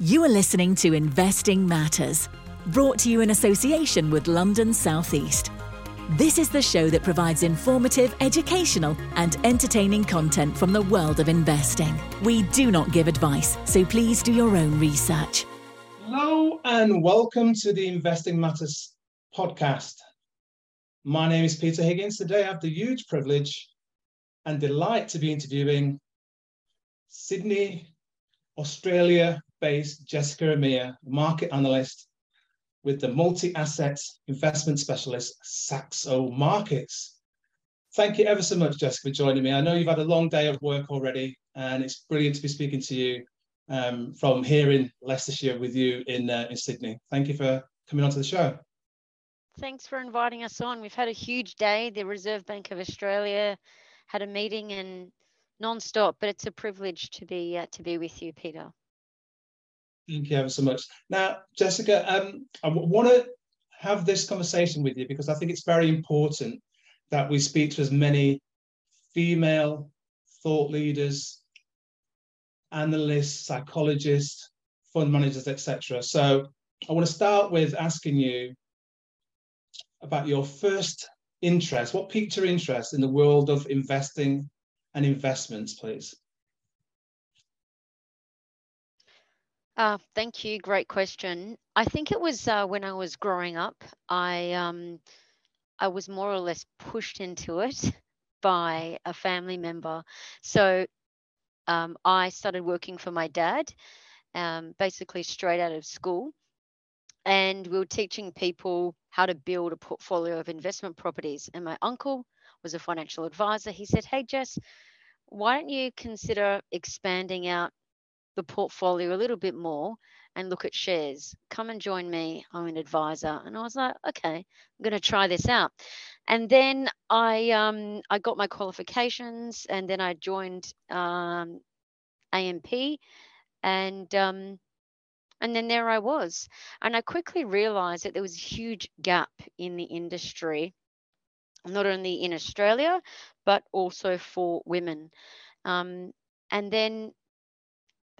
You are listening to Investing Matters, brought to you in association with London South East. This is the show that provides informative, educational, and entertaining content from the world of investing. We do not give advice, so please do your own research. Hello, and welcome to the Investing Matters podcast. My name is Peter Higgins. Today, I have the huge privilege and delight to be interviewing Sydney, Australia based Jessica Amir, market analyst with the multi asset investment specialist Saxo Markets. Thank you ever so much, Jessica, for joining me. I know you've had a long day of work already, and it's brilliant to be speaking to you um, from here in Leicestershire with you in, uh, in Sydney. Thank you for coming onto the show. Thanks for inviting us on. We've had a huge day. The Reserve Bank of Australia had a meeting and non-stop, but it's a privilege to be uh, to be with you, Peter. Thank you ever so much. Now, Jessica, um, I want to have this conversation with you because I think it's very important that we speak to as many female thought leaders, analysts, psychologists, fund managers, etc. So I want to start with asking you about your first interest. What piqued your interest in the world of investing and investments, please? Uh, thank you. Great question. I think it was uh, when I was growing up. I um, I was more or less pushed into it by a family member. So um, I started working for my dad, um, basically straight out of school, and we were teaching people how to build a portfolio of investment properties. And my uncle was a financial advisor. He said, "Hey Jess, why don't you consider expanding out the portfolio a little bit more and look at shares. Come and join me. I'm an advisor. And I was like, okay, I'm going to try this out. And then I um, I got my qualifications, and then I joined um, AMP, and um, and then there I was. And I quickly realized that there was a huge gap in the industry, not only in Australia, but also for women. Um, and then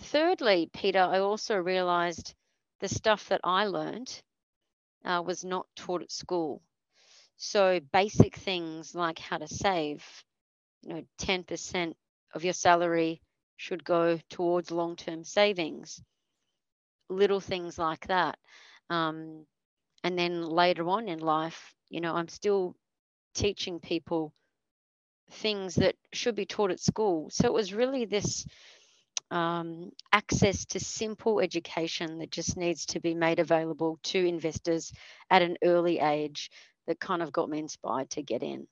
thirdly, Peter, I also realized the stuff that I learned uh, was not taught at school. So basic things like how to save, you know, 10% of your salary should go towards long-term savings, little things like that. Um, and then later on in life, you know, I'm still teaching people things that should be taught at school. So it was really this um, access to simple education that just needs to be made available to investors at an early age that kind of got me inspired to get in.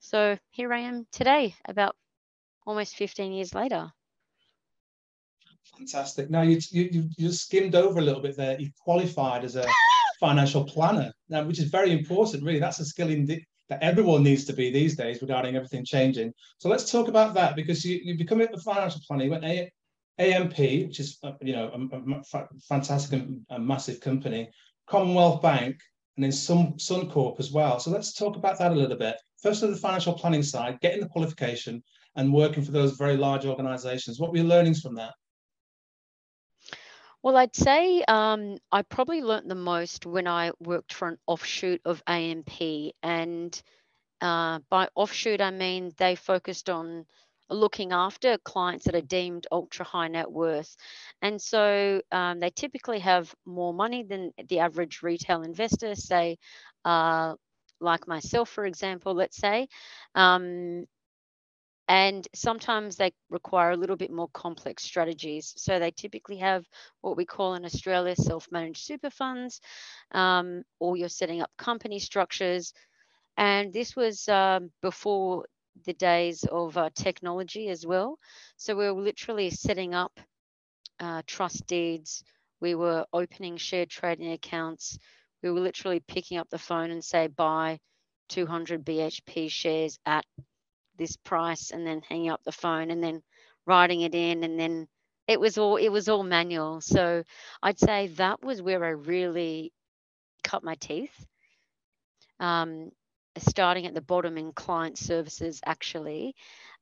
So here I am today, about almost 15 years later. Fantastic. Now you you you skimmed over a little bit there. You qualified as a financial planner, now which is very important. Really, that's a skill in the, that everyone needs to be these days regarding everything changing. So let's talk about that because you, you become a financial planner. You went a, AMP, which is uh, you know a, a fantastic and a massive company, Commonwealth Bank, and then some Suncorp as well. So let's talk about that a little bit. First, of the financial planning side, getting the qualification and working for those very large organisations. What were your learnings from that? Well, I'd say um, I probably learnt the most when I worked for an offshoot of AMP. And uh, by offshoot, I mean they focused on looking after clients that are deemed ultra high net worth. And so um, they typically have more money than the average retail investor, say, uh, like myself, for example, let's say. Um, and sometimes they require a little bit more complex strategies. So they typically have what we call in Australia self-managed super funds, um, or you're setting up company structures. And this was um, before the days of uh, technology as well. So we were literally setting up uh, trust deeds. We were opening shared trading accounts. We were literally picking up the phone and say buy 200 BHP shares at this price and then hanging up the phone and then writing it in and then it was all it was all manual so i'd say that was where i really cut my teeth um, starting at the bottom in client services actually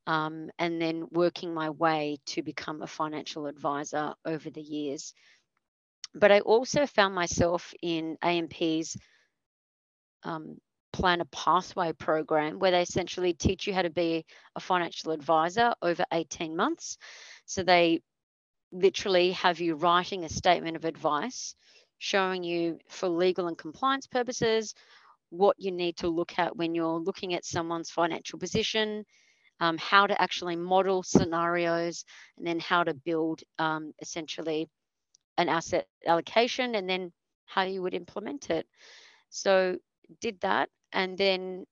um, and then working my way to become a financial advisor over the years. But I also found myself in AMP's um, Plan a Pathway program where they essentially teach you how to be a financial advisor over 18 months. So they literally have you writing a statement of advice showing you for legal and compliance purposes what you need to look at when you're looking at someone's financial position, um, how to actually model scenarios, and then how to build um, essentially an asset allocation, and then how you would implement it. So, did that. And then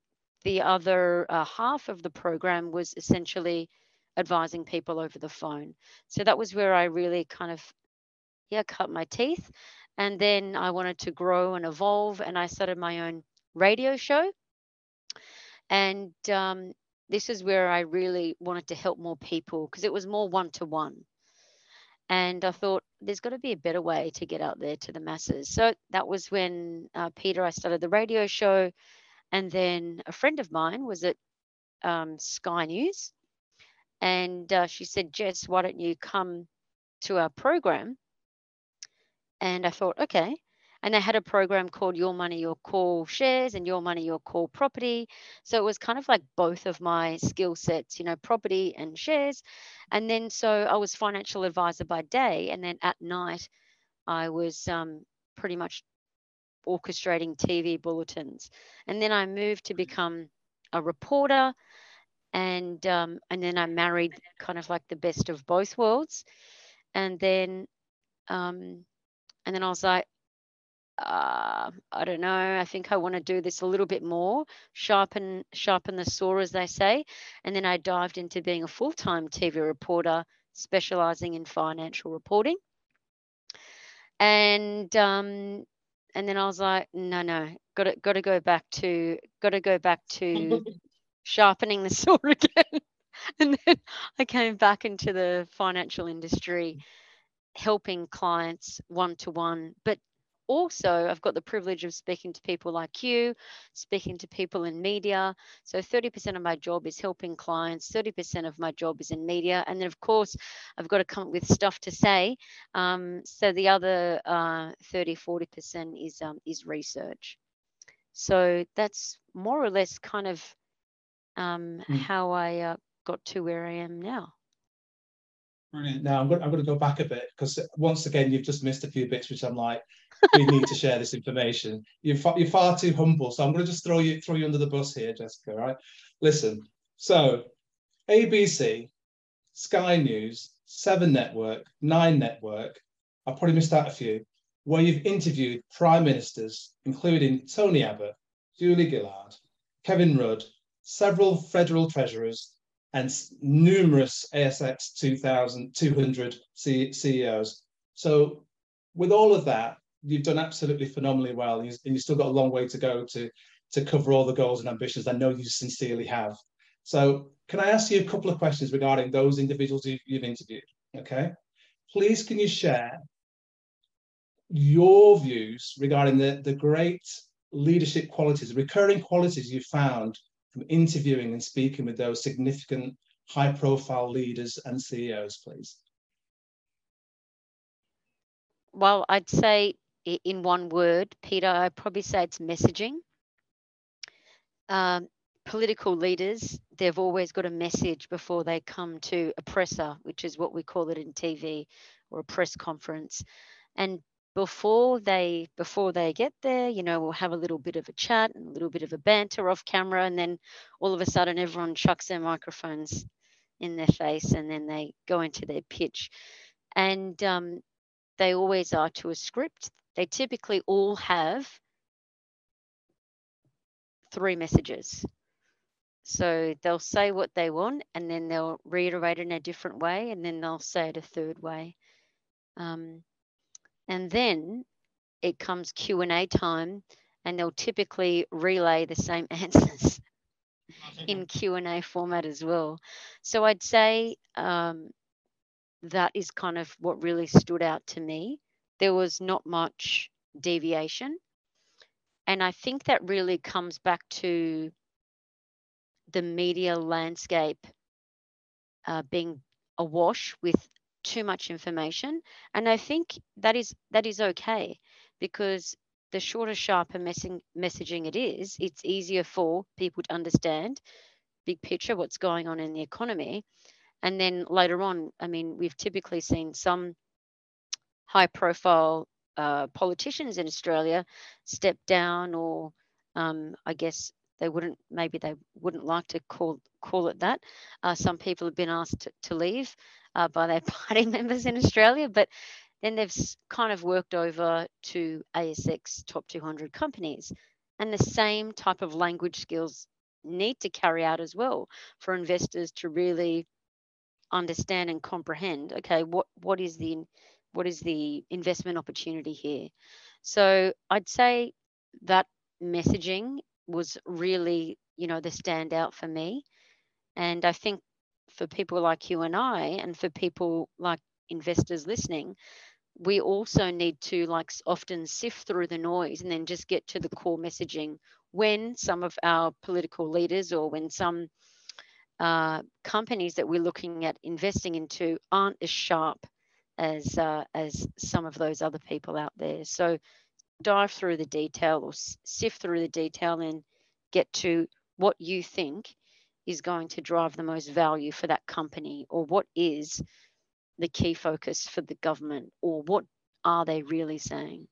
the other uh, half of the program was essentially advising people over the phone. So that was where I really kind of, yeah, cut my teeth. And then I wanted to grow and evolve, and I started my own radio show. And um, this is where I really wanted to help more people because it was more one to one. And I thought there's got to be a better way to get out there to the masses. So that was when uh, Peter, I started the radio show. And then a friend of mine was at um, Sky News. And uh, she said, Jess, why don't you come to our program? And I thought, okay and they had a program called Your Money, Your Call Shares and Your Money, Your Call Property. So it was kind of like both of my skill sets, you know, property and shares. And then so I was financial advisor by day, and then at night I was um, pretty much orchestrating TV bulletins. And then I moved to become a reporter, and um, and then I married kind of like the best of both worlds, and then um, and then I was like, uh, I don't know. I think I want to do this a little bit more, sharpen sharpen the saw, as they say. And then I dived into being a full time TV reporter, specializing in financial reporting. And um, and then I was like, no, no, got to got to go back to got to go back to sharpening the saw again. and then I came back into the financial industry helping clients one to one, but also I've got the privilege of speaking to people like you, speaking to people in media. So 30% of my job is helping clients, 30% of my job is in media. And then, of course, I've got to come up with stuff to say. Um, so the other uh, 30, 40% is, um, is research. So that's more or less kind of um, mm. how I uh, got to where I am now. Brilliant. Now I'm going, I'm going to go back a bit because once again you've just missed a few bits, which I'm like, we need to share this information. You're far, you're far too humble, so I'm going to just throw you throw you under the bus here, Jessica. Right? Listen. So, ABC, Sky News, Seven Network, Nine Network. I probably missed out a few. Where you've interviewed prime ministers, including Tony Abbott, Julia Gillard, Kevin Rudd, several federal treasurers, and numerous ASX 2200 CEOs. So, with all of that, you've done absolutely phenomenally well, and you've still got a long way to go to to cover all the goals and ambitions I know you sincerely have. So, can I ask you a couple of questions regarding those individuals you've, you've interviewed? Okay, please, can you share your views regarding the the great leadership qualities, recurring qualities you found from interviewing and speaking with those significant high profile leaders and CEOs, please? Well, I'd say in one word, Peter, I'd probably say it's messaging. Um, political leaders, they've always got a message before they come to a presser, which is what we call it in TV or a press conference. And before they before they get there you know we'll have a little bit of a chat and a little bit of a banter off camera and then all of a sudden everyone chucks their microphones in their face and then they go into their pitch and um, they always are to a script they typically all have three messages. So they'll say what they want and then they'll reiterate it in a different way and then they'll say it a third way. Um, and then it comes q&a time and they'll typically relay the same answers in q&a format as well. So i'd say um, that is kind of what really stood out to me there was not much deviation and i think that really comes back to the media landscape uh, being awash with too much information, and I think that is that is okay because the shorter, sharper messing, messaging it is, it's easier for people to understand big picture what's going on in the economy. And then later on, I mean, we've typically seen some high profile uh, politicians in Australia step down, or um, I guess they wouldn't, maybe they wouldn't like to call call it that. Uh, some people have been asked to, to leave uh, by their party members in Australia, but then they've kind of worked over to ASX top 200 companies. And the same type of language skills need to carry out as well for investors to really understand and comprehend okay what what is the what is the investment opportunity here? So i'd say that messaging was really you know the standout for me. And i think for people like you and i and for people like investors listening we also need to like often sift through the noise and then just get to the core messaging when some of our political leaders or when some uh, companies that we're looking at investing into aren't as sharp as uh, as some of those other people out there. So dive through the detail or sift through the detail and get to what you think is going to drive the most value for that company or what is the key focus for the government or what are they really saying?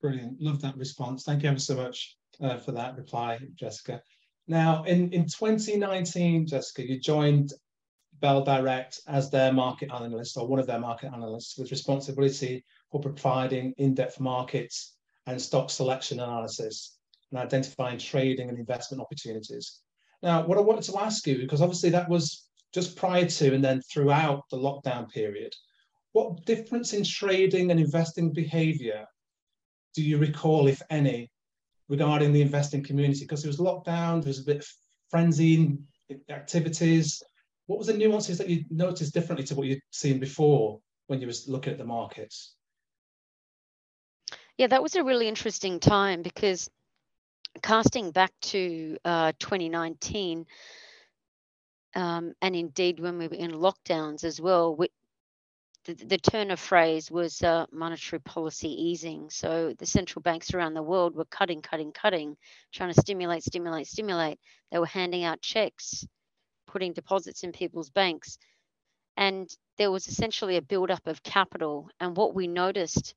Brilliant. Love that response. Thank you ever so much uh, for that reply, Jessica. Now, in, in 2019, Jessica, you joined Bell Direct as their market analyst or one of their market analysts with responsibility for providing in-depth markets and stock selection analysis and identifying trading and investment opportunities. Now, what I wanted to ask you, because obviously that was just prior to and then throughout the lockdown period, what difference in trading and investing behavior do you recall, if any, regarding the investing community? Because it was lockdown, there was a bit of frenzy activities. What was the nuances that you noticed differently to what you'd seen before when you was looking at the markets? Yeah, that was a really interesting time because casting back to uh, 2019, um, and indeed when we were in lockdowns as well, we, the, the, turn of phrase was uh, monetary policy easing. So the central banks around the world were cutting, cutting, cutting, trying to stimulate, stimulate, stimulate. They were handing out checks, putting deposits in people's banks. And there was essentially a buildup of capital. And what we noticed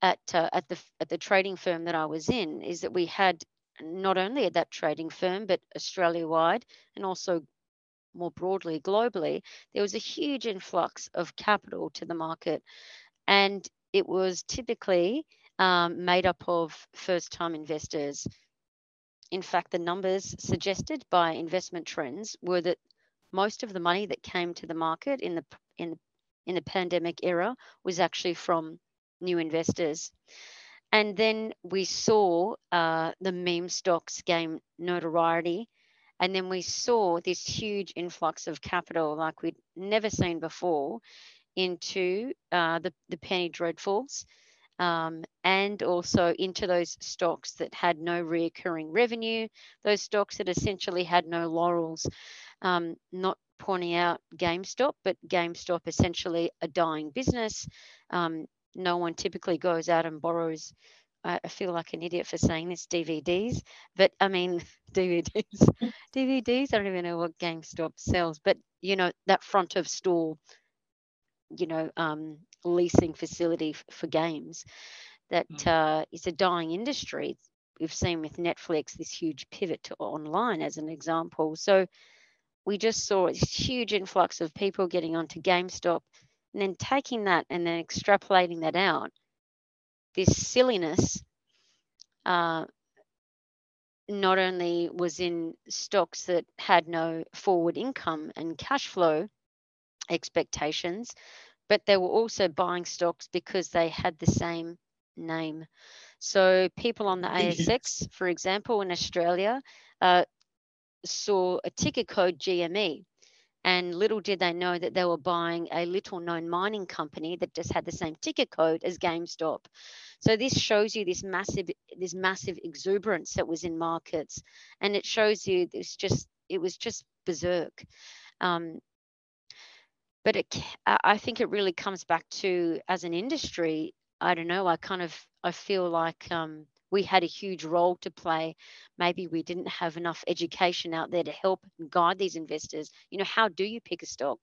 at, uh, at, the, at the trading firm that I was in is that we had not only at that trading firm, but Australia wide and also more broadly globally, there was a huge influx of capital to the market. And it was typically um, made up of first time investors. In fact, the numbers suggested by investment trends were that most of the money that came to the market in the in in the pandemic era was actually from new investors. And then we saw uh, the meme stocks gain notoriety. And then we saw this huge influx of capital like we'd never seen before into uh, the, the penny dreadfuls um, and also into those stocks that had no reoccurring revenue, those stocks that essentially had no laurels. Um, not pointing out GameStop, but GameStop essentially a dying business. Um, no one typically goes out and borrows. I feel like an idiot for saying this DVDs, but I mean DVDs, DVDs. I don't even know what GameStop sells, but you know that front of store, you know, um, leasing facility f- for games. That mm. uh, is a dying industry. We've seen with Netflix this huge pivot to online, as an example. So we just saw a huge influx of people getting onto GameStop and then taking that and then extrapolating that out, this silliness uh, not only was in stocks that had no forward income and cash flow expectations, but they were also buying stocks because they had the same name. So people on the ASX, for example, in Australia, uh, saw a ticker code GME and little did they know that they were buying a little known mining company that just had the same ticker code as GameStop. So this shows you this massive this massive exuberance that was in markets and it shows you this just it was just berserk. Um, but it, I think it really comes back to as an industry. I don't know. I kind of I feel like um, we had a huge role to play. Maybe we didn't have enough education out there to help guide these investors. You know, how do you pick a stock?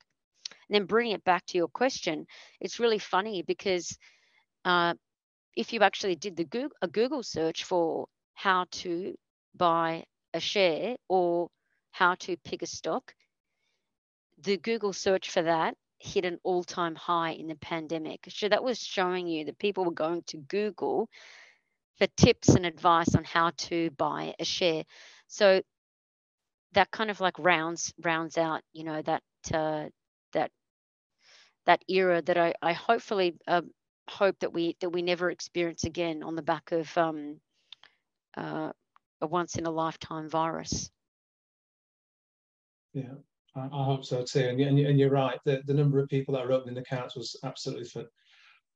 And then bringing it back to your question. It's really funny because uh, if you actually did the Google, a Google search for how to buy a share or how to pick a stock, the Google search for that hit an all-time high in the pandemic. So that was showing you that people were going to Google for tips and advice on how to buy a share. So that kind of like rounds rounds out, you know, that uh, that that era that I, I hopefully uh, hope that we that we never experience again on the back of um, uh, a once in a lifetime virus. Yeah, I, hope so too. And, and, and you're right. The, the number of people that are opening the accounts was absolutely ph-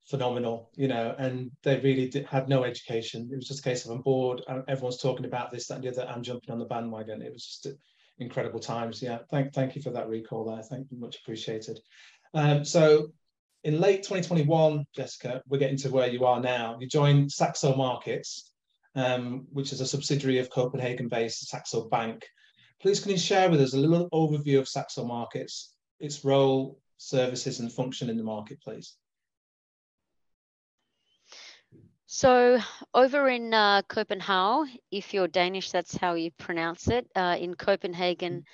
phenomenal, you know, and they really did, had no education. It was just a case of I'm bored. Everyone's talking about this, that, and the other. I'm jumping on the bandwagon. It was just incredible times. Yeah, thank thank you for that recall there. Thank you, much appreciated. Um, so in late 2021, Jessica, we're getting to where you are now. You joined Saxo Markets, um, which is a subsidiary of Copenhagen-based Saxo Bank. Please can you share with us a little overview of Saxo Markets, its role, services and function in the marketplace? So over in uh, Copenhagen, if you're Danish, that's how you pronounce it. Uh, in Copenhagen,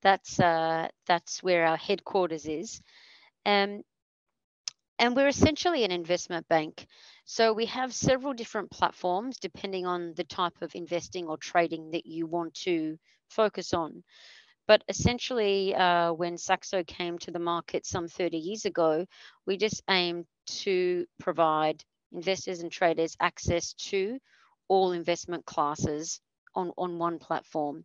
that's uh, that's where our headquarters is. Um, and we're essentially an investment bank. So we have several different platforms depending on the type of investing or trading that you want to focus on. But essentially, uh, when Saxo came to the market some 30 years ago, we just aimed to provide investors and traders access to all investment classes on, on one platform.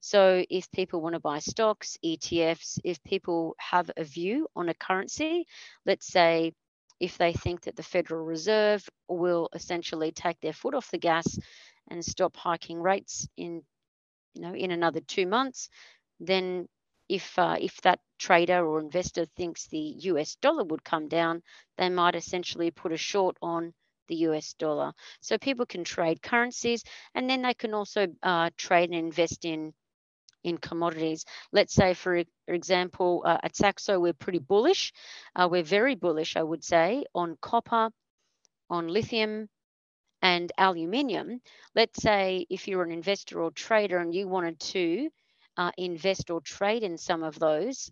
So if people want to buy stocks, ETFs, if people have a view on a currency, let's say if they think that the Federal Reserve will essentially take their foot off the gas and stop hiking rates in you know in another two months, then if uh, if that trader or investor thinks the US dollar would come down, they might essentially put a short on the US dollar. So people can trade currencies and then they can also uh, trade and invest in in commodities. Let's say, for example, uh, at Saxo, we're pretty bullish. Uh, we're very bullish, I would say, on copper, on lithium, and aluminium. Let's say if you're an investor or trader and you wanted to uh, invest or trade in some of those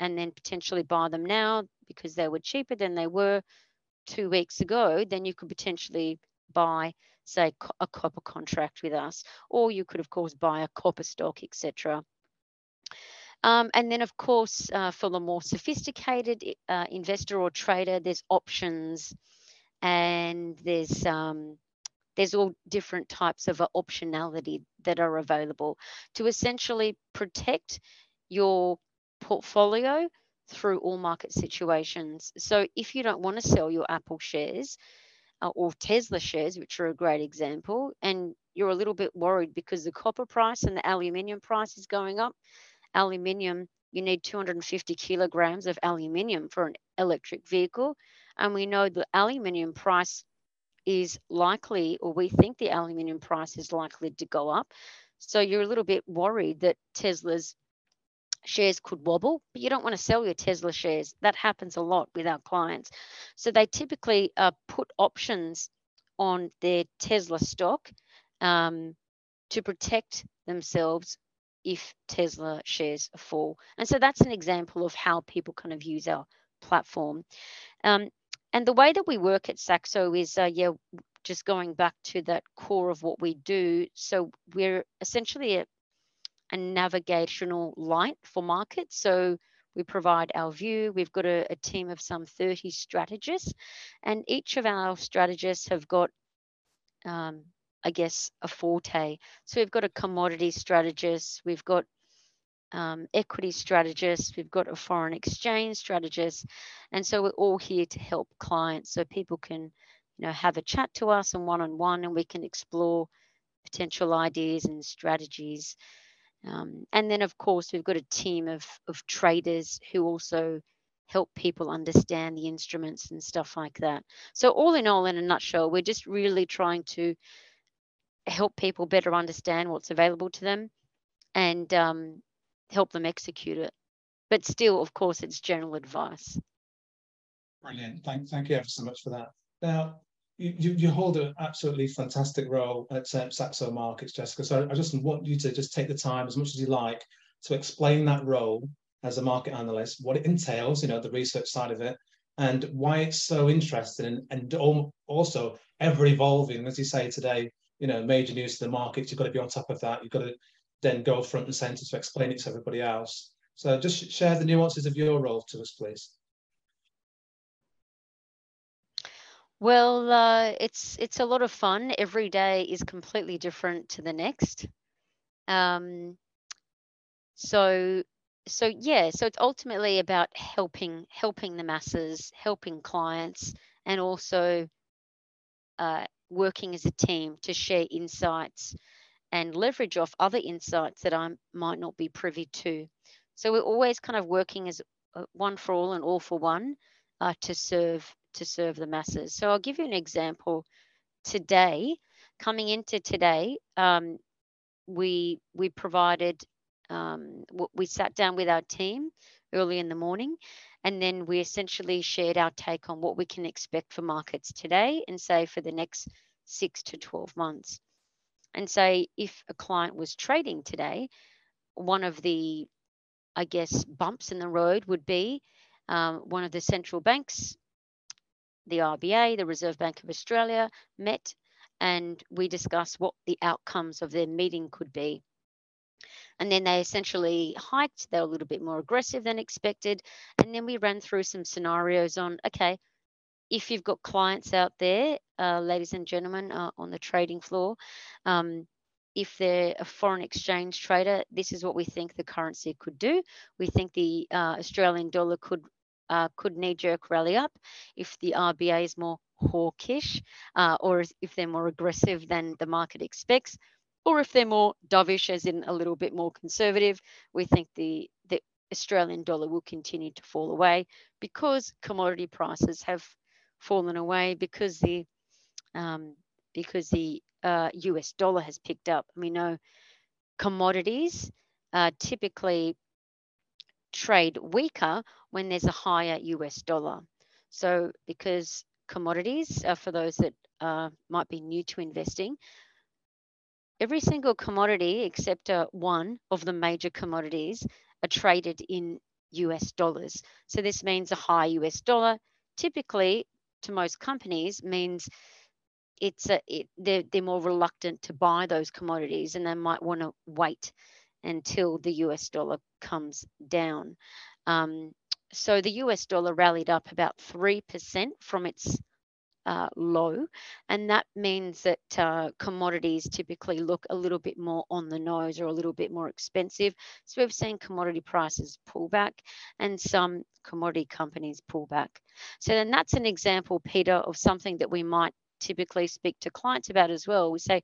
and then potentially buy them now because they were cheaper than they were two weeks ago, then you could potentially buy, say, a copper contract with us, or you could, of course, buy a copper stock, etc. Um, and then, of course, uh, for the more sophisticated uh, investor or trader, there's options, and there's um, there's all different types of uh, optionality that are available to essentially protect your portfolio through all market situations. So if you don't want to sell your Apple shares uh, or Tesla shares, which are a great example, and you're a little bit worried because the copper price and the aluminium price is going up, aluminium, you need 250 kilograms of aluminium for an electric vehicle. And we know the aluminium price is likely, or we think the aluminium price is likely to go up. So you're a little bit worried that Tesla's shares could wobble, but you don't want to sell your Tesla shares. That happens a lot with our clients. So they typically uh, put options on their Tesla stock um, to protect themselves if Tesla shares fall. And so that's an example of how people kind of use our platform. Um, and the way that we work at Saxo is, uh, yeah, just going back to that core of what we do. So we're essentially a, a navigational light for markets. So we provide our view. We've got a, a, team of some 30 strategists, and each of our strategists have got, um, I guess, a forte. So we've got a commodity strategist, we've got um, equity strategist, we've got a foreign exchange strategist, and so we're all here to help clients so people can, you know, have a chat to us and one on one, and we can explore potential ideas and strategies Um, and then, of course, we've got a team of, of traders who also help people understand the instruments and stuff like that. So, all in all, in a nutshell, we're just really trying to help people better understand what's available to them and um, help them execute it. But still, of course, it's general advice. Brilliant. Thank, thank you ever so much for that. Now, you, you hold an absolutely fantastic role at uh, Saxo Markets, Jessica. So I just want you to just take the time as much as you like to explain that role as a market analyst, what it entails, you know, the research side of it, and why it's so interesting and, and also ever evolving. As you say today, you know, major news to the markets, you've got to be on top of that. You've got to then go front and center to explain it to everybody else. So just share the nuances of your role to us, please. Well, uh, it's it's a lot of fun. Every day is completely different to the next. Um, so so yeah, so it's ultimately about helping helping the masses, helping clients, and also uh, working as a team to share insights and leverage off other insights that I might not be privy to. So we're always kind of working as uh, one for all and all for one uh, to serve to serve the masses. So I'll give you an example. Today, coming into today, um, we we provided um, we sat down with our team early in the morning, and then we essentially shared our take on what we can expect for markets today and say for the next six to 12 months. And say if a client was trading today, one of the I guess bumps in the road would be um, one of the central banks the RBA, the Reserve Bank of Australia, met and we discussed what the outcomes of their meeting could be. And then they essentially hiked, they were a little bit more aggressive than expected. And then we ran through some scenarios on okay, if you've got clients out there, uh, ladies and gentlemen, uh, on the trading floor, um, if they're a foreign exchange trader, this is what we think the currency could do. We think the uh, Australian dollar could uh, could knee jerk rally up if the RBA is more hawkish uh, or if they're more aggressive than the market expects, or if they're more dovish, as in a little bit more conservative. We think the, the Australian dollar will continue to fall away because commodity prices have fallen away because the um, because the uh, US dollar has picked up. We know commodities uh, typically trade weaker when there's a higher US dollar. So, because commodities, uh, for those that uh, might be new to investing, every single commodity except uh, one of the major commodities are traded in US dollars. So, this means a high US dollar typically to most companies means it's a, it, they're, they're more reluctant to buy those commodities and they might want to wait until the US dollar comes down. Um, so the US dollar rallied up about 3% from its uh, low, and that means that uh, commodities typically look a little bit more on the nose or a little bit more expensive. So we've seen commodity prices pull back and some commodity companies pull back. So then that's an example, Peter, of something that we might typically speak to clients about as well. We say,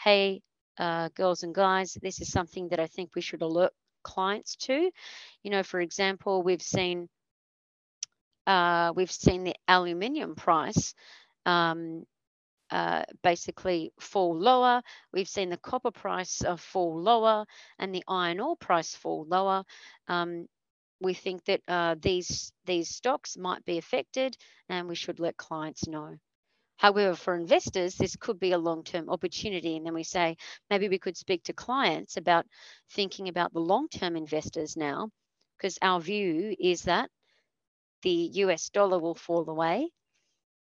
hey, uh, girls and guys, this is something that I think we should alert clients to. You know, for example, we've seen uh, we've seen the aluminium price um, uh, basically fall lower. We've seen the copper price uh, fall lower and the iron ore price fall lower. Um, we think that uh, these these stocks might be affected, and we should let clients know. However, for investors, this could be a long term opportunity. And then we say maybe we could speak to clients about thinking about the long term investors now, because our view is that the US dollar will fall away.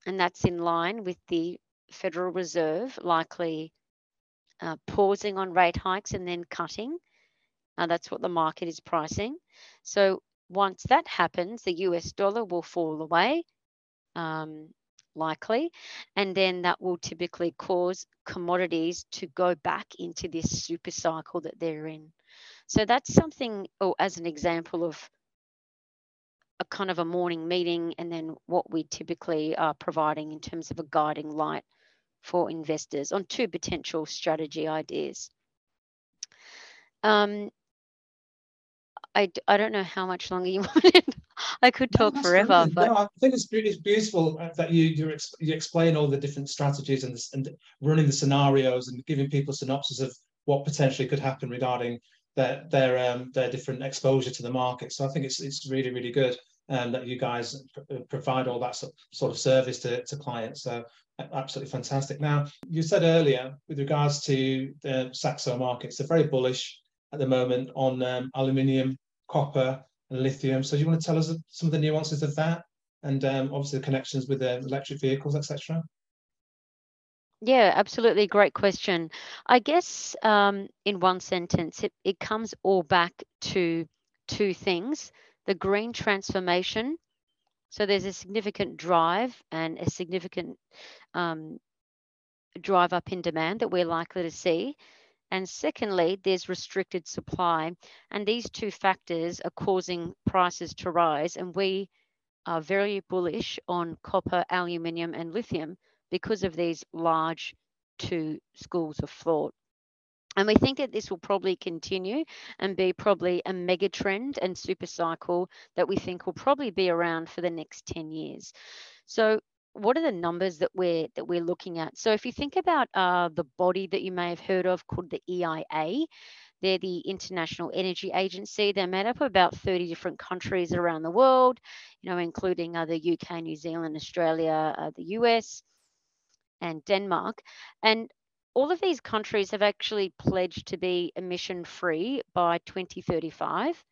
And that's in line with the Federal Reserve likely uh, pausing on rate hikes and then cutting. Uh, that's what the market is pricing. So once that happens, the US dollar will fall away. Um, likely. And then that will typically cause commodities to go back into this super cycle that they're in. So that's something, or as an example of a kind of a morning meeting, and then what we typically are providing in terms of a guiding light for investors on two potential strategy ideas. Um, I, I don't know how much longer you wanted. I could talk no, forever. But no, I think it's, it's beautiful uh, that you you, you explain all the different strategies and, this, and running the scenarios and giving people synopsis of what potentially could happen regarding their their um, their different exposure to the market. So I think it's it's really really good um, that you guys uh, provide all that sort of service to, to clients. So absolutely fantastic. Now you said earlier with regards to the Saxo markets, they're very bullish at the moment on um, aluminium, copper, and lithium. So do you want to tell us some of the nuances of that, and um, obviously the connections with the electric vehicles, etc. Yeah, absolutely. Great question. I guess um, in one sentence, it, it comes all back to two things the green transformation. So there's a significant drive and a significant um, drive up in demand that we're likely to see. And secondly, there's restricted supply. And these two factors are causing prices to rise. And we are very bullish on copper, aluminium, and lithium because of these large two schools of thought. And we think that this will probably continue and be probably a mega trend and super cycle that we think will probably be around for the next 10 years. So what are the numbers that we're that we're looking at? So if you think about uh, the body that you may have heard of called the EIA, they're the International Energy Agency. They're made up of about 30 different countries around the world, you know, including uh, the UK, New Zealand, Australia, uh, the US, and Denmark. And all of these countries have actually pledged to be emission free by 2035.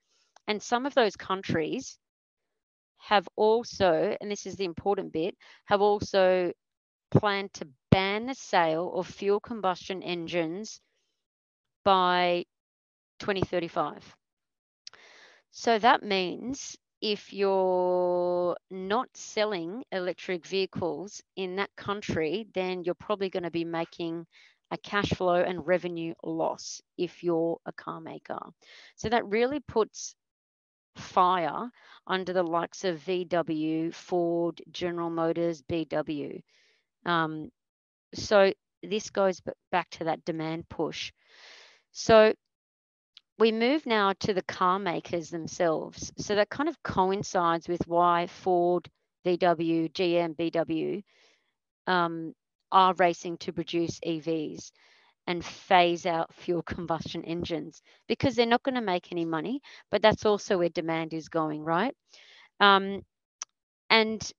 And some of those countries have also, and this is the important bit, have also planned to ban the sale of fuel combustion engines by 2035. So that means if you're not selling electric vehicles in that country, then you're probably going to be making a cash flow and revenue loss if you're a car maker. So that really puts fire under the likes of VW, Ford, General Motors, BW. Um, so this goes back to that demand push. So we move now to the car makers themselves. So that kind of coincides with why Ford, VW, GM, BW um, are racing to produce EVs and phase out fuel combustion engines because they're not going to make any money, but that's also where demand is going, right? Um, and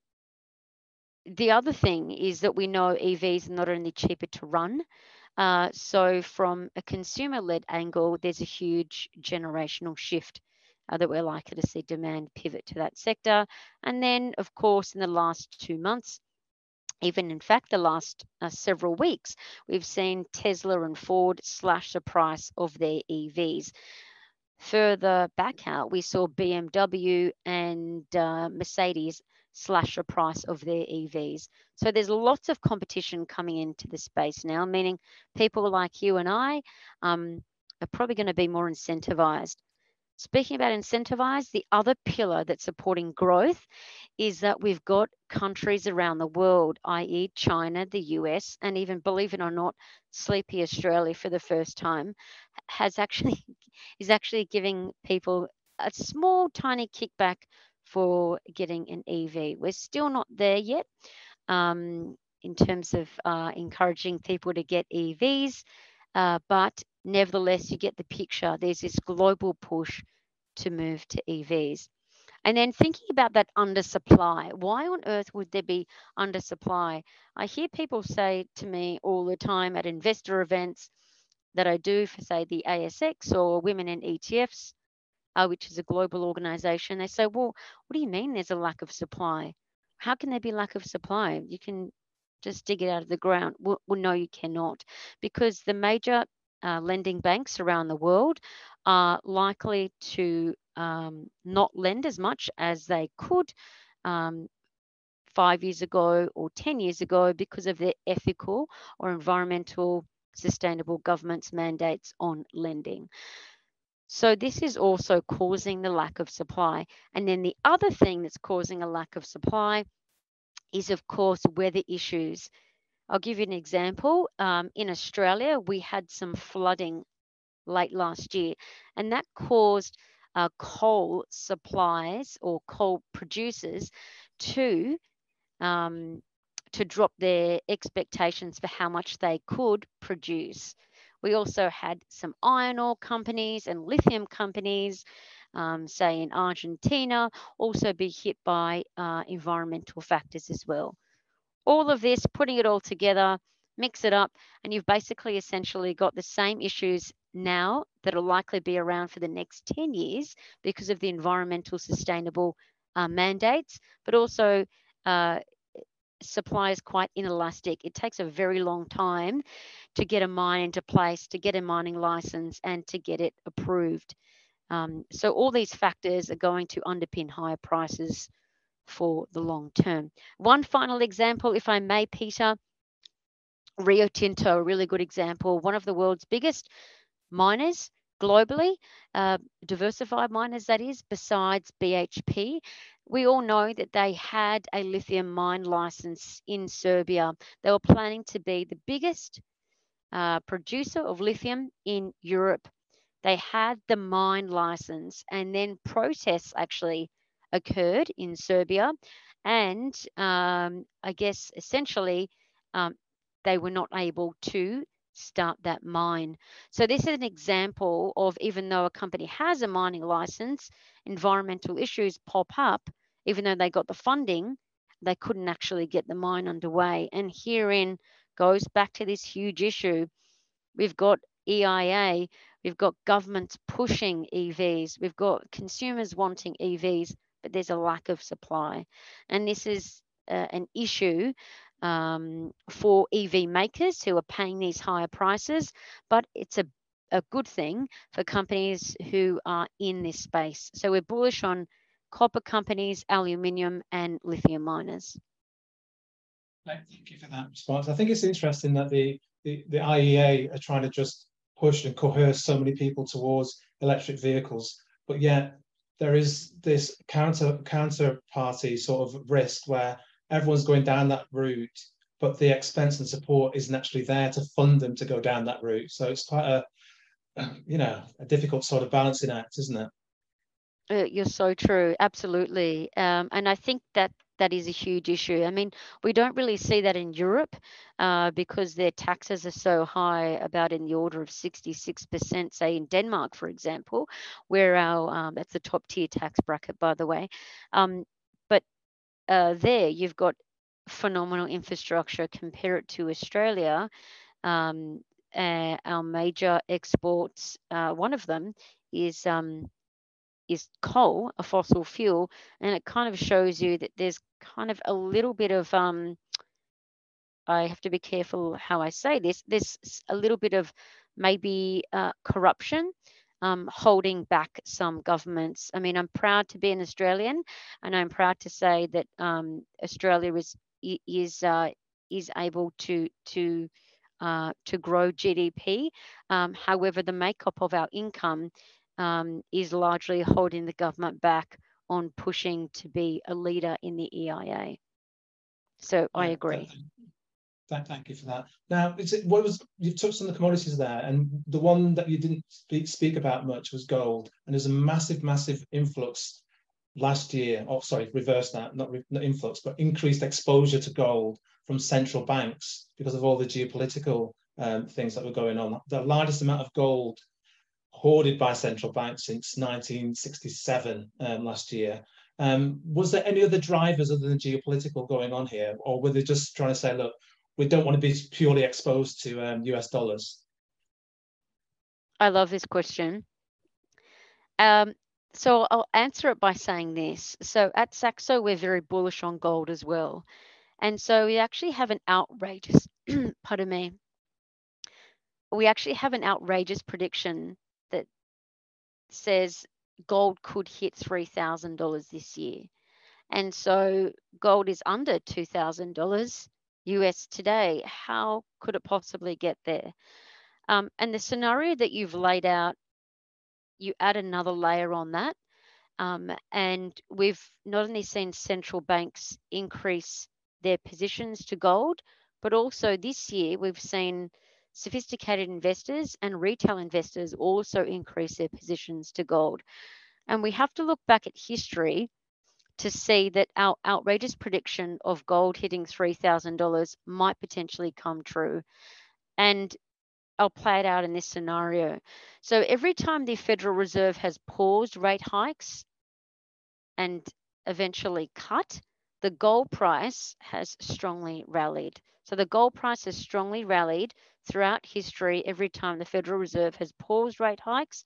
the other thing is that we know EVs are not only cheaper to run, uh, so from a consumer-led angle, there's a huge generational shift uh, that we're likely to see demand pivot to that sector. And then, of course, in the last two months, even in fact the last uh, several weeks, we've seen Tesla and Ford slash the price of their EVs. Further back out, we saw BMW and uh, Mercedes slash price of their EVs. So there's lots of competition coming into the space now, meaning people like you and I um, are probably going to be more incentivized. Speaking about incentivized, the other pillar that's supporting growth is that we've got countries around the world, i.e., China, the US, and even believe it or not, Sleepy Australia for the first time has actually is actually giving people a small, tiny kickback for getting an EV. We're still not there yet um, in terms of uh, encouraging people to get EVs, uh, but nevertheless, you get the picture. There's this global push to move to EVs. And then thinking about that undersupply, why on earth would there be undersupply? I hear people say to me all the time at investor events that I do for, say, the ASX or Women in ETFs, uh, which is a global organization. They say, well, what do you mean there's a lack of supply? How can there be lack of supply? You can just dig it out of the ground. Well, well no, you cannot, because the major uh, lending banks around the world are likely to um, not lend as much as they could um, five years ago or 10 years ago because of their ethical or environmental sustainable government's mandates on lending. So this is also causing the lack of supply. And then the other thing that's causing a lack of supply is, of course, weather issues. I'll give you an example. Um, in Australia, we had some flooding late last year, and that caused uh, coal supplies or coal producers to um, to drop their expectations for how much they could produce. We also had some iron ore companies and lithium companies, um, say in Argentina, also be hit by uh, environmental factors as well. All of this, putting it all together, mix it up, and you've basically essentially got the same issues now that will likely be around for the next 10 years because of the environmental sustainable uh, mandates, but also uh, supply is quite inelastic. It takes a very long time to get a mine into place, to get a mining license, and to get it approved. Um, so all these factors are going to underpin higher prices for the long term. One final example, if I may, Peter, Rio Tinto, a really good example, one of the world's biggest miners globally, uh, diversified miners that is, besides BHP. We all know that they had a lithium mine license in Serbia. They were planning to be the biggest producer of lithium in Europe. They had the mine license, and then protests actually occurred in Serbia. And um, I guess essentially, um, they were not able to start that mine. So this is an example of even though a company has a mining license, environmental issues pop up, even though they got the funding, they couldn't actually get the mine underway. And herein goes back to this huge issue. We've got EIA, we've got governments pushing EVs, we've got consumers wanting EVs, but there's a lack of supply. And this is uh, an issue um, for EV makers who are paying these higher prices, but it's a, a good thing for companies who are in this space. So we're bullish on copper companies, aluminium, and lithium miners. Thank you for that response. I think it's interesting that the, the, the IEA are trying to just push and coerce so many people towards electric vehicles, but yet there is this counter counterparty sort of risk where everyone's going down that route, but the expense and support isn't actually there to fund them to go down that route. So it's quite a, you know, a difficult sort of balancing act, isn't it? Uh, you're so true, absolutely. Um, and I think that that is a huge issue. I mean, we don't really see that in Europe uh, because their taxes are so high, about in the order of 66%, say in Denmark, for example, where our, um, that's the top tier tax bracket, by the way. Um, but uh, there you've got phenomenal infrastructure. Compare it to Australia. Um, uh, our major exports, uh, one of them is um, is coal, a fossil fuel, and it kind of shows you that there's kind of a little bit of um, I have to be careful how I say this. There's a little bit of maybe uh, corruption um, holding back some governments. I mean, I'm proud to be an Australian, and I'm proud to say that um, Australia is is uh, is able to to uh, to grow GDP. Um, however, the makeup of our income um, is largely holding the government back on pushing to be a leader in the EIA. So I agree. Thank you for that. Now, it what was you've touched on the commodities there, and the one that you didn't speak speak about much was gold, and there's a massive, massive influx last year. Oh, sorry, reverse that, not, not influx, but increased exposure to gold from central banks because of all the geopolitical um, things that were going on. The largest amount of gold hoarded by central banks since 1967 um, last year. Um, was there any other drivers other than geopolitical going on here, or were they just trying to say, look, we don't want to be purely exposed to um, US dollars? I love this question. Um, so I'll answer it by saying this. So at Saxo, we're very bullish on gold as well. And so we actually have an outrageous, pardon me, we actually have an outrageous prediction says gold could hit $3,000 this year. And so gold is under $2,000 US today. How could it possibly get there? Um, and the scenario that you've laid out, you add another layer on that. Um, and we've not only seen central banks increase their positions to gold, but also this year we've seen sophisticated investors and retail investors also increase their positions to gold. And we have to look back at history to see that our outrageous prediction of gold hitting $3,000 might potentially come true. And I'll play it out in this scenario. So every time the Federal Reserve has paused rate hikes and eventually cut, the gold price has strongly rallied. So the gold price has strongly rallied throughout history every time the Federal Reserve has paused rate hikes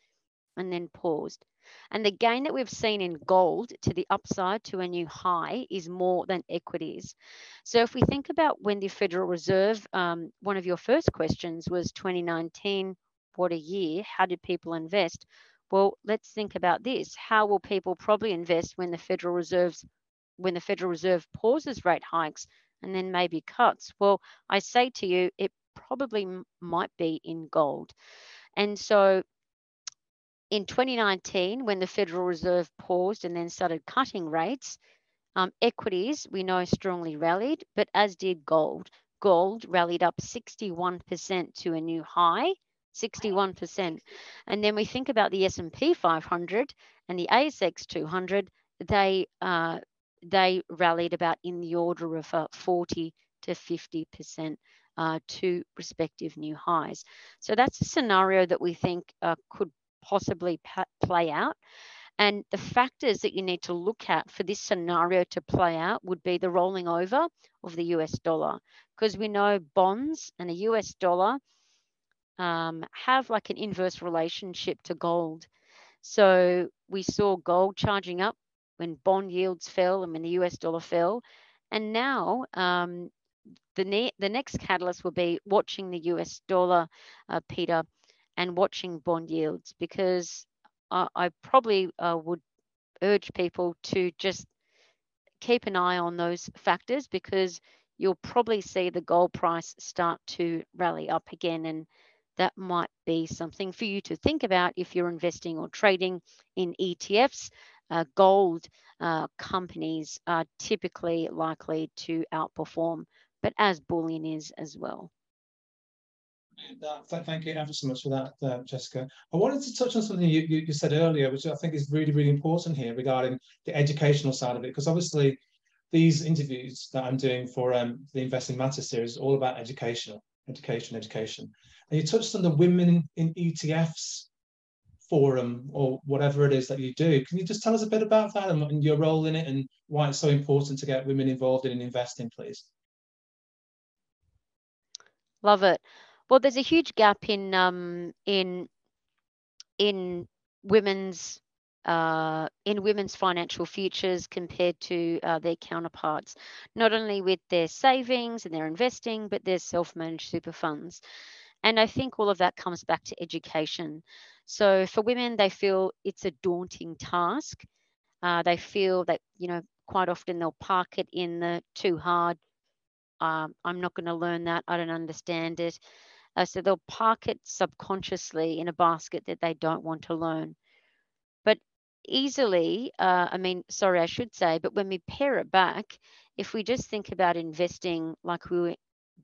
and then paused. And the gain that we've seen in gold to the upside to a new high is more than equities. So if we think about when the Federal Reserve, um, one of your first questions was 2019, what a year, how did people invest? Well, let's think about this. How will people probably invest when the Federal Reserve's when the Federal Reserve pauses rate hikes and then maybe cuts? Well, I say to you, it probably might be in gold. And so in 2019, when the Federal Reserve paused and then started cutting rates, um, equities we know strongly rallied, but as did gold. Gold rallied up 61% to a new high, 61%. And then we think about the S&P 500 and the ASX 200, they uh, they rallied about in the order of uh, 40 to 50% uh, to respective new highs. So that's a scenario that we think uh, could possibly play out. And the factors that you need to look at for this scenario to play out would be the rolling over of the US dollar, because we know bonds and the US dollar um, have like an inverse relationship to gold. So we saw gold charging up when bond yields fell and when the US dollar fell. And now um, the, ne- the next catalyst will be watching the US dollar, uh, Peter, and watching bond yields because I, I probably uh, would urge people to just keep an eye on those factors because you'll probably see the gold price start to rally up again and that might be something for you to think about if you're investing or trading in ETFs. Uh, gold uh, companies are typically likely to outperform, but as bullion is as well. That, thank you ever so much for that, uh, Jessica. I wanted to touch on something you, you, you, said earlier, which I think is really, really important here regarding the educational side of it, because obviously these interviews that I'm doing for um, the Investing Matters series is all about educational, education, education. And you touched on the Women in ETFs forum or whatever it is that you do. Can you just tell us a bit about that and, your role in it and why it's so important to get women involved in investing, please? Love it. Well, there's a huge gap in um, in in women's uh, in women's financial futures compared to uh, their counterparts, not only with their savings and their investing, but their self-managed super funds. And I think all of that comes back to education. So for women, they feel it's a daunting task. Uh, they feel that you know quite often they'll park it in the too hard. Um, I'm not going to learn that. I don't understand it. Uh, so they'll park it subconsciously in a basket that they don't want to learn. But easily, uh, I mean, sorry, I should say, but when we pare it back, if we just think about investing like we were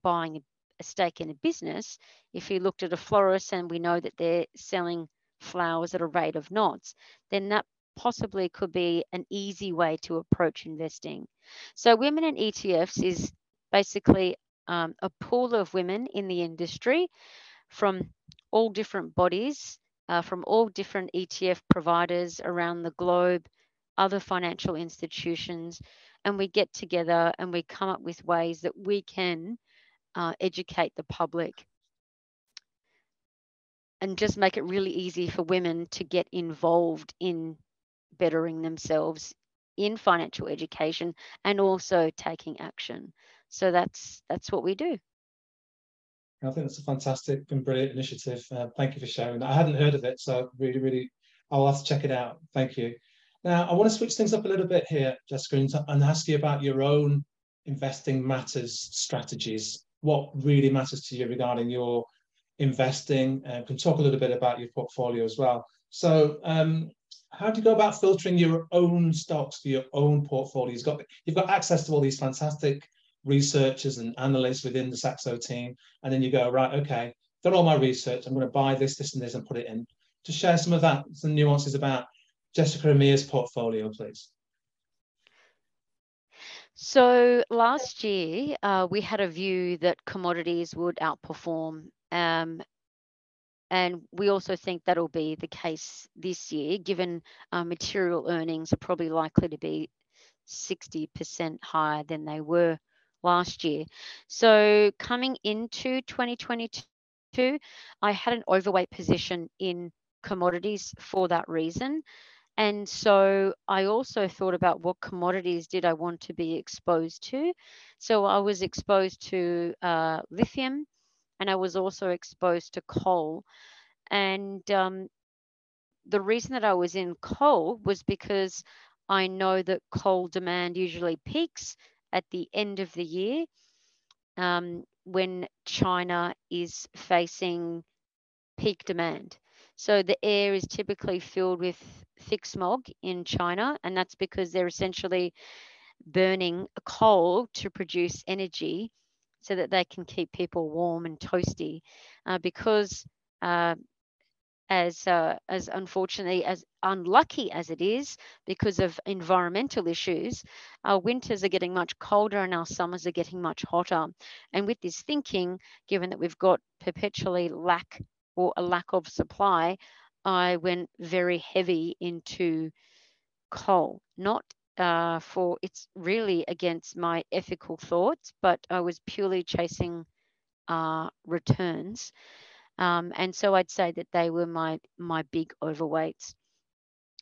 buying a stake in a business, if you looked at a florist and we know that they're selling flowers at a rate of knots, then that possibly could be an easy way to approach investing. So, women in ETFs is basically um, a pool of women in the industry from all different bodies, uh, from all different ETF providers around the globe, other financial institutions, and we get together and we come up with ways that we can uh, educate the public and just make it really easy for women to get involved in bettering themselves in financial education and also taking action. So that's that's what we do. I think that's a fantastic and brilliant initiative. Uh, thank you for sharing that. I hadn't heard of it, so really, really, I'll have to check it out. Thank you. Now, I want to switch things up a little bit here, Jessica, and ask you about your own investing matters strategies. What really matters to you regarding your investing? Uh, can talk a little bit about your portfolio as well. So, um, how do you go about filtering your own stocks for your own portfolio? You've got you've got access to all these fantastic researchers and analysts within the Saxo team, and then you go right, okay, done all my research. I'm going to buy this, this, and this, and put it in. To share some of that, some nuances about Jessica Amir's portfolio, please? So last year, uh, we had a view that commodities would outperform. Um, and we also think that'll be the case this year, given uh, material earnings are probably likely to be 60% higher than they were last year. So coming into 2022, I had an overweight position in commodities for that reason. And so I also thought about what commodities did I want to be exposed to. So I was exposed to uh, lithium and I was also exposed to coal. And um, the reason that I was in coal was because I know that coal demand usually peaks at the end of the year um, when China is facing peak demand. So the air is typically filled with thick smog in China, and that's because they're essentially burning coal to produce energy so that they can keep people warm and toasty. Uh, because uh, as uh, as unfortunately as unlucky as it is because of environmental issues our winters are getting much colder and our summers are getting much hotter and with this thinking given that we've got perpetually lack or a lack of supply, I went very heavy into coal, not uh, for it's really against my ethical thoughts, but I was purely chasing uh, returns. Um, and so I'd say that they were my my big overweights.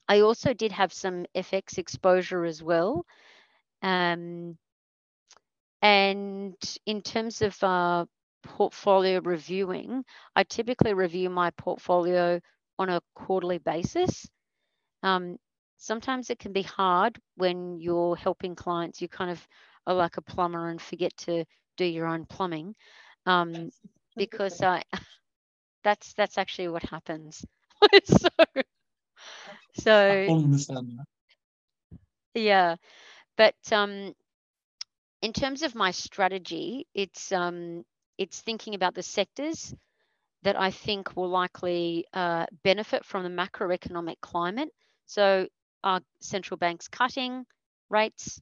I also did have some FX exposure as well. Um, and in terms of uh, portfolio reviewing, I typically review my portfolio on a quarterly basis. Um, sometimes it can be hard when you're helping clients. You kind of are like a plumber and forget to do your own plumbing, um, because I that's that's actually what happens. so, so yeah, but um, in terms of my strategy, it's um, it's thinking about the sectors that I think will likely uh, benefit from the macroeconomic climate. So, are central banks cutting rates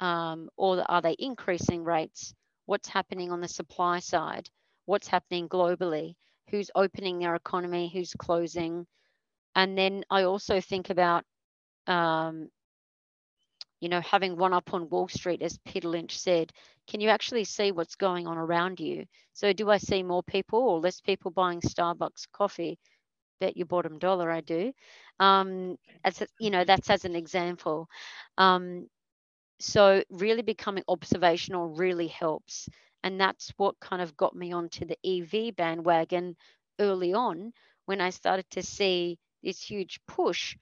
um, or are they increasing rates? What's happening on the supply side? What's happening globally? Who's opening their economy? Who's closing? And then I also think about um, you know, having one up on Wall Street, as Peter Lynch said, can you actually see what's going on around you? So, do I see more people or less people buying Starbucks coffee? Bet your bottom dollar I do. Um, as you know, that's as an example. Um, so, really becoming observational really helps, and that's what kind of got me onto the EV bandwagon early on when I started to see this huge push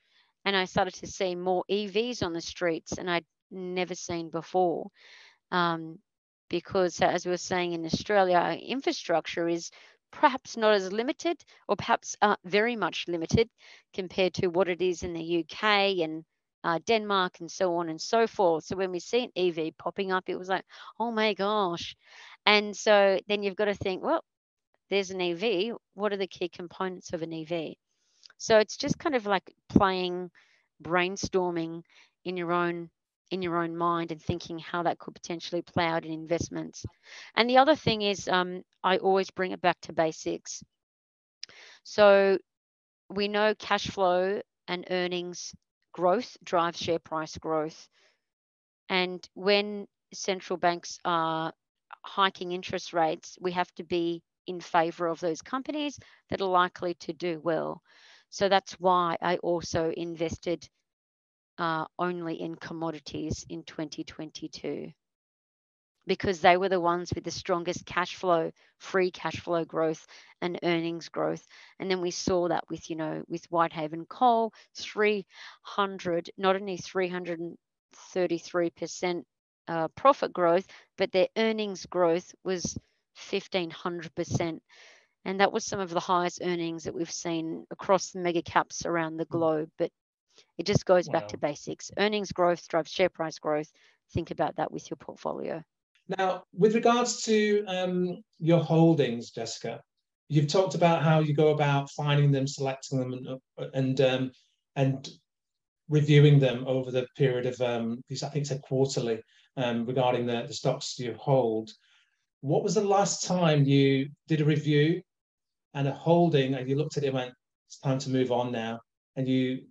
and I started to see more EVs on the streets, and I'd never seen before. Um, because, as we were saying in Australia, our infrastructure is perhaps not as limited, or perhaps uh, very much limited compared to what it is in the UK and uh, Denmark and so on and so forth. So when we see an EV popping up, it was like, oh my gosh. And so then you've got to think, well, there's an EV. What are the key components of an EV? So it's just kind of like playing brainstorming in your own in your own mind and thinking how that could potentially play out in investments. And the other thing is um, I always bring it back to basics. So we know cash flow and earnings growth drives share price growth. And when central banks are hiking interest rates, we have to be in favor of those companies that are likely to do well. So that's why I also invested uh, only in commodities in 2022 because they were the ones with the strongest cash flow, free cash flow growth and earnings growth. And then we saw that with, you know, with Whitehaven Coal, 300, not only 333% uh, profit growth, but their earnings growth was 1500%. And that was some of the highest earnings that we've seen across the mega caps around the hmm. globe. But it just goes wow. back to basics. Earnings growth drives share price growth. Think about that with your portfolio. Now, with regards to um, your holdings, Jessica, you've talked about how you go about finding them, selecting them, and uh, and um, and reviewing them over the period of, um, I think it's a quarterly, um, regarding the, the stocks you hold. What was the last time you did a review and a holding and you looked at it and went, it's time to move on now, and you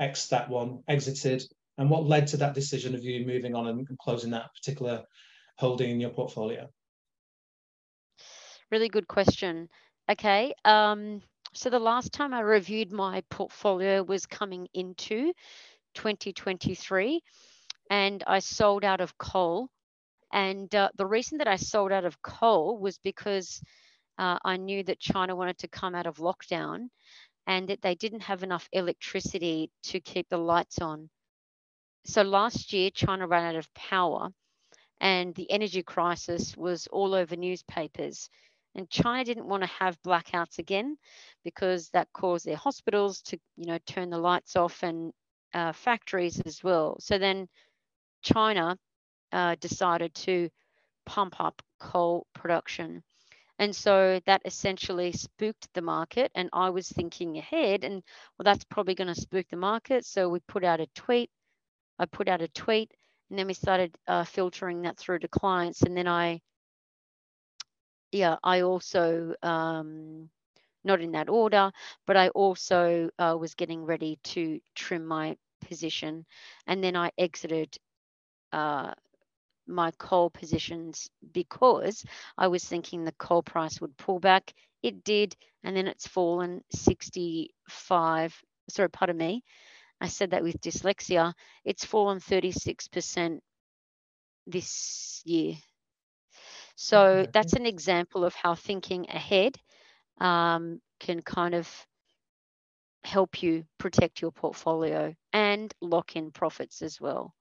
X that one, exited, and what led to that decision of you moving on and closing that particular holding in your portfolio? Really good question. Okay. Um, so the last time I reviewed my portfolio was coming into 2023, and I sold out of coal. And uh, the reason that I sold out of coal was because uh, I knew that China wanted to come out of lockdown and that they didn't have enough electricity to keep the lights on. So last year, China ran out of power and the energy crisis was all over newspapers. And China didn't want to have blackouts again because that caused their hospitals to, you know, turn the lights off and uh, factories as well. So then China uh, decided to pump up coal production. And so that essentially spooked the market. And I was thinking ahead, and well, that's probably going to spook the market. So we put out a tweet. I put out a tweet, and then we started uh, filtering that through to clients. And then I, yeah, I also, um, not in that order, but I also uh, was getting ready to trim my position. And then I exited uh, my coal positions because I was thinking the coal price would pull back. It did, and then it's fallen 65. Sorry, pardon me. I said that with dyslexia. It's fallen 36% this year. So okay. that's an example of how thinking ahead um, can kind of help you protect your portfolio and lock in profits as well.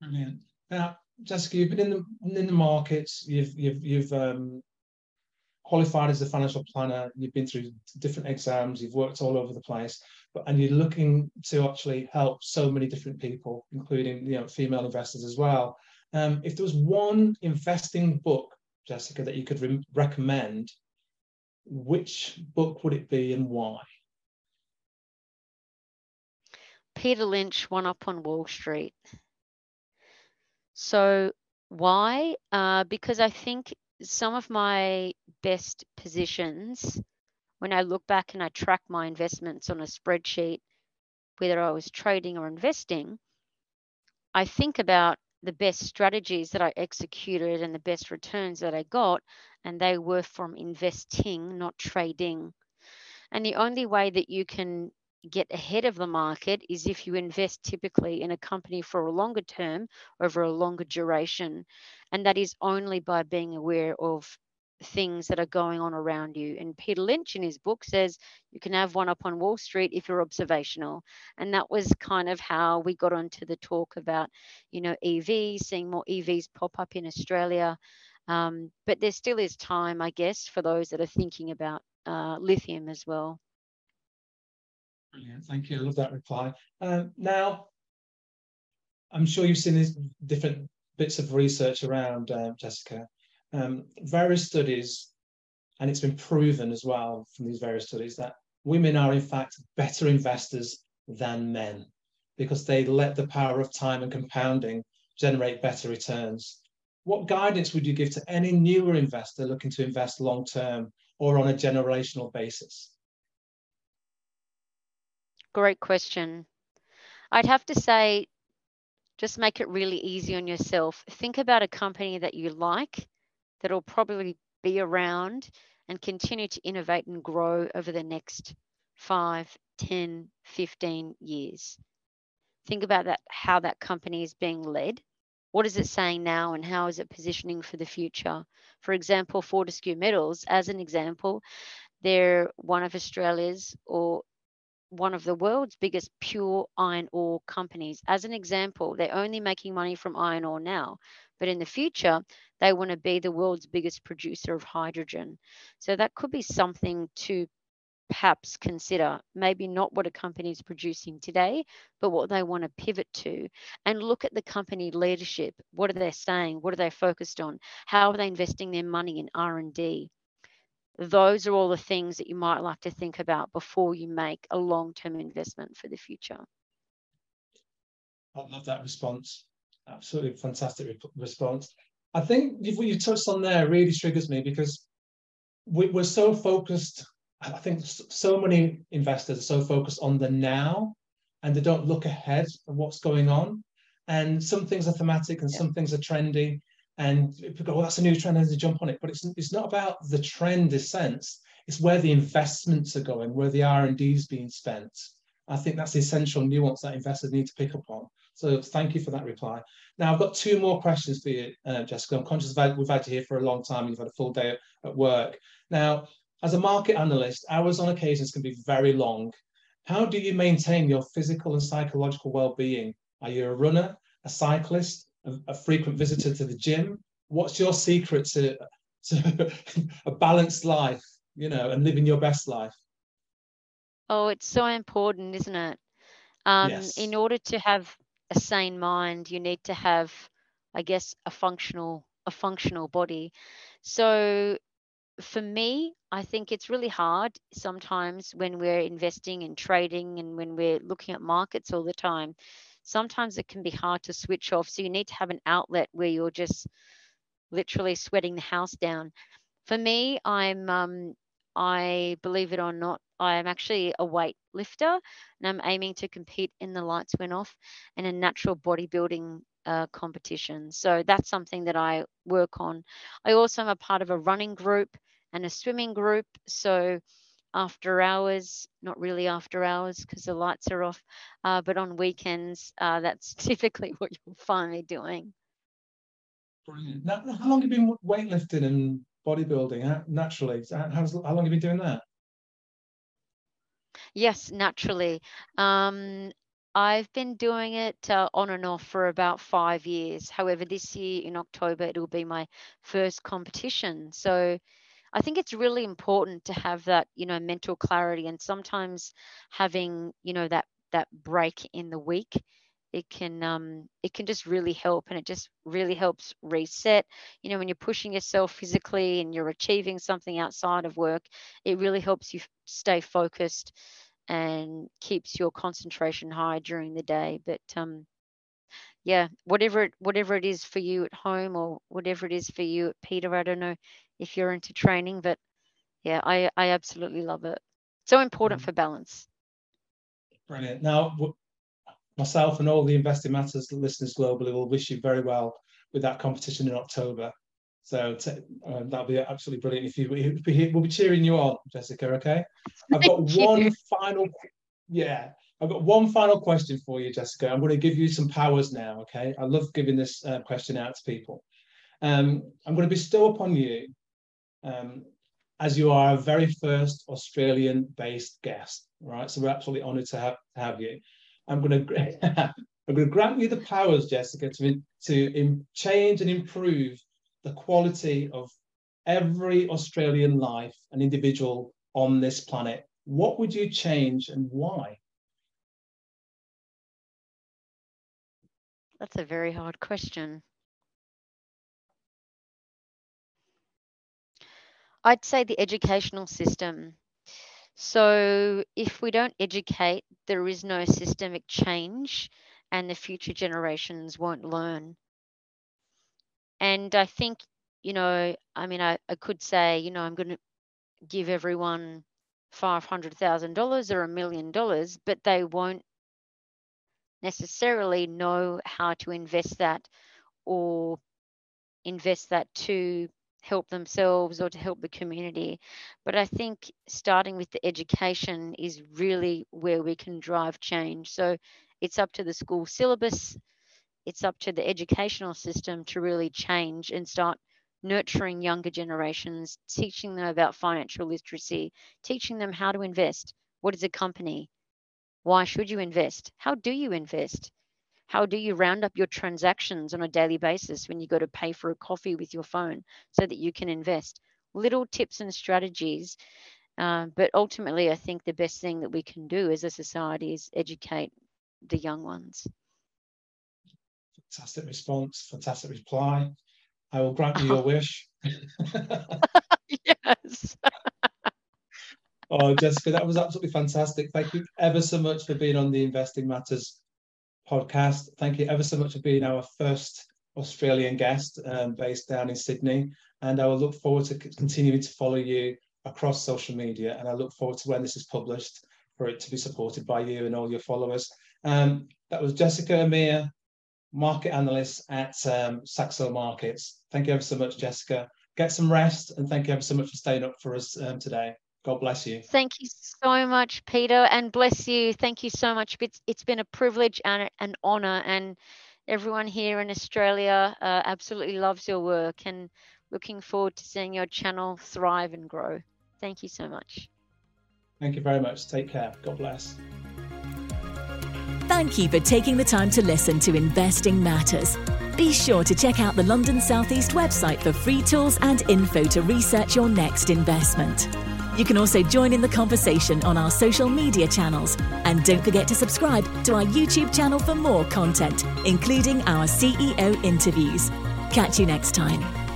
Brilliant. Now, Jessica, you've been in the in the markets. You've you've you've um, qualified as a financial planner. You've been through different exams. You've worked all over the place, but and you're looking to actually help so many different people, including you know female investors as well. Um, if there was one investing book, Jessica, that you could re- recommend, which book would it be and why? Peter Lynch, One Up on Wall Street. So why? Uh, because I think some of my best positions, when I look back and I track my investments on a spreadsheet, whether I was trading or investing, I think about the best strategies that I executed and the best returns that I got, and they were from investing, not trading. And the only way that you can get ahead of the market is if you invest typically in a company for a longer term over a longer duration. And that is only by being aware of things that are going on around you. And Peter Lynch in his book says you can have one up on Wall Street if you're observational. And that was kind of how we got onto the talk about, you know, EVs, seeing more EVs pop up in Australia. Um, but there still is time, I guess, for those that are thinking about uh, lithium as well. Brilliant, thank you. I love that reply. Um, now, I'm sure you've seen these different bits of research around, uh, Jessica. Um, various studies, and it's been proven as well from these various studies that women are in fact better investors than men because they let the power of time and compounding generate better returns. What guidance would you give to any newer investor looking to invest long term or on a generational basis? Great question. I'd have to say, just make it really easy on yourself. Think about a company that you like that'll probably be around and continue to innovate and grow over the next 5, 10, 15 years. Think about that how that company is being led. What is it saying now and how is it positioning for the future? For example, Fortescue Metals, as an example, they're one of Australia's or one of the world's biggest pure iron ore companies. As an example, they're only making money from iron ore now, but in the future, they want to be the world's biggest producer of hydrogen. So that could be something to perhaps consider. Maybe not what a company is producing today, but what they want to pivot to and look at the company leadership. What are they saying? What are they focused on? How are they investing their money in R&D? Those are all the things that you might like to think about before you make a long term investment for the future. I love that response. Absolutely fantastic re- response. I think what you touched on there really triggers me because we, we're so focused. I think so many investors are so focused on the now and they don't look ahead of what's going on. And some things are thematic and yeah. some things are trendy. And people go, well, that's a new trend, and to jump on it. But it's it's not about the trend in sense. It's where the investments are going, where the R and D is being spent. I think that's the essential nuance that investors need to pick up on. So thank you for that reply. Now I've got two more questions for you, uh, Jessica. I'm conscious that we've had you here for a long time. You've had a full day at work. Now, as a market analyst, hours on occasions can be very long. How do you maintain your physical and psychological well-being? Are you a runner, a cyclist, a, a frequent visitor to the gym? What's your secret to, to a balanced life, you know, and living your best life? Oh, it's so important, isn't it? Um, yes. In order to have a sane mind, you need to have, I guess, a functional a functional body. So for me, I think it's really hard sometimes when we're investing and trading and when we're looking at markets all the time sometimes it can be hard to switch off. So you need to have an outlet where you're just literally sweating the house down. For me, I'm um, I believe it or not, I am actually a weight lifter and I'm aiming to compete in the lights went off in a natural bodybuilding uh, competition. So that's something that I work on. I also am a part of a running group and a swimming group. So after hours, not really after hours because the lights are off, uh, but on weekends, uh, that's typically what you'll find me doing. Brilliant. Now, how long have you been weightlifting and bodybuilding naturally? How's, how long have you been doing that? Yes, naturally. Um, I've been doing it uh, on and off for about five years. However, this year in October, it will be my first competition. So I think it's really important to have that, you know, mental clarity and sometimes having, you know, that that break in the week it can um, it can just really help and it just really helps reset. You know when you're pushing yourself physically and you're achieving something outside of work it really helps you stay focused and keeps your concentration high during the day. But um yeah whatever it whatever it is for you at home or whatever it is for you at peter i don't know if you're into training. But yeah, I, I absolutely love it. So important mm. for balance. Brilliant. Now, myself and all the Investing Matters listeners globally will wish you very well with that competition in October. So uh, that'll be absolutely brilliant. If you we'll be cheering you on, Jessica. Okay. I've got one final. Yeah, I've got one final question for you, Jessica. I'm going to give you some powers now. Okay. I love giving this uh, question out to people. Um, I'm going to bestow upon you um, as you are our very first Australian-based guest, right? So we're absolutely honoured to have to have you. I'm going to I'm going to grant you the powers, Jessica, to to change and improve the quality of every Australian life and individual on this planet. What would you change and why? That's a very hard question. I'd say the educational system. So if we don't educate, there is no systemic change and the future generations won't learn. And I think, you know, I mean, I, I could say, you know, I'm going to give everyone $500,000 or a million dollars, but they won't necessarily know how to invest that or invest that to help themselves or to help the community. But I think starting with the education is really where we can drive change. So it's up to the school syllabus, it's up to the educational system to really change and start nurturing younger generations, teaching them about financial literacy, teaching them how to invest. What is a company? Why should you invest? How do you invest? How do you round up your transactions on a daily basis when you go to pay for a coffee with your phone so that you can invest? Little tips and strategies. Uh, but ultimately, I think the best thing that we can do as a society is educate the young ones. Fantastic response, fantastic reply. I will grant you your wish. yes. oh, Jessica, that was absolutely fantastic. Thank you ever so much for being on the Investing Matters podcast. Thank you ever so much for being our first Australian guest um, based down in Sydney. And I will look forward to continuing to follow you across social media. And I look forward to when this is published for it to be supported by you and all your followers. Um, that was Jessica Amir, market analyst at um, Saxo Markets. Thank you ever so much, Jessica. Get some rest and thank you ever so much for staying up for us um, today. God bless you. Thank you so much, Peter, and bless you. Thank you so much. It's, it's been a privilege and an honor, and everyone here in Australia uh, absolutely loves your work and looking forward to seeing your channel thrive and grow. Thank you so much. Thank you very much. Take care. God bless. Thank you for taking the time to listen to Investing Matters. Be sure to check out the London South East website for free tools and info to research your next investment. You can also join in the conversation on our social media channels. And don't forget to subscribe to our YouTube channel for more content, including our CEO interviews. Catch you next time.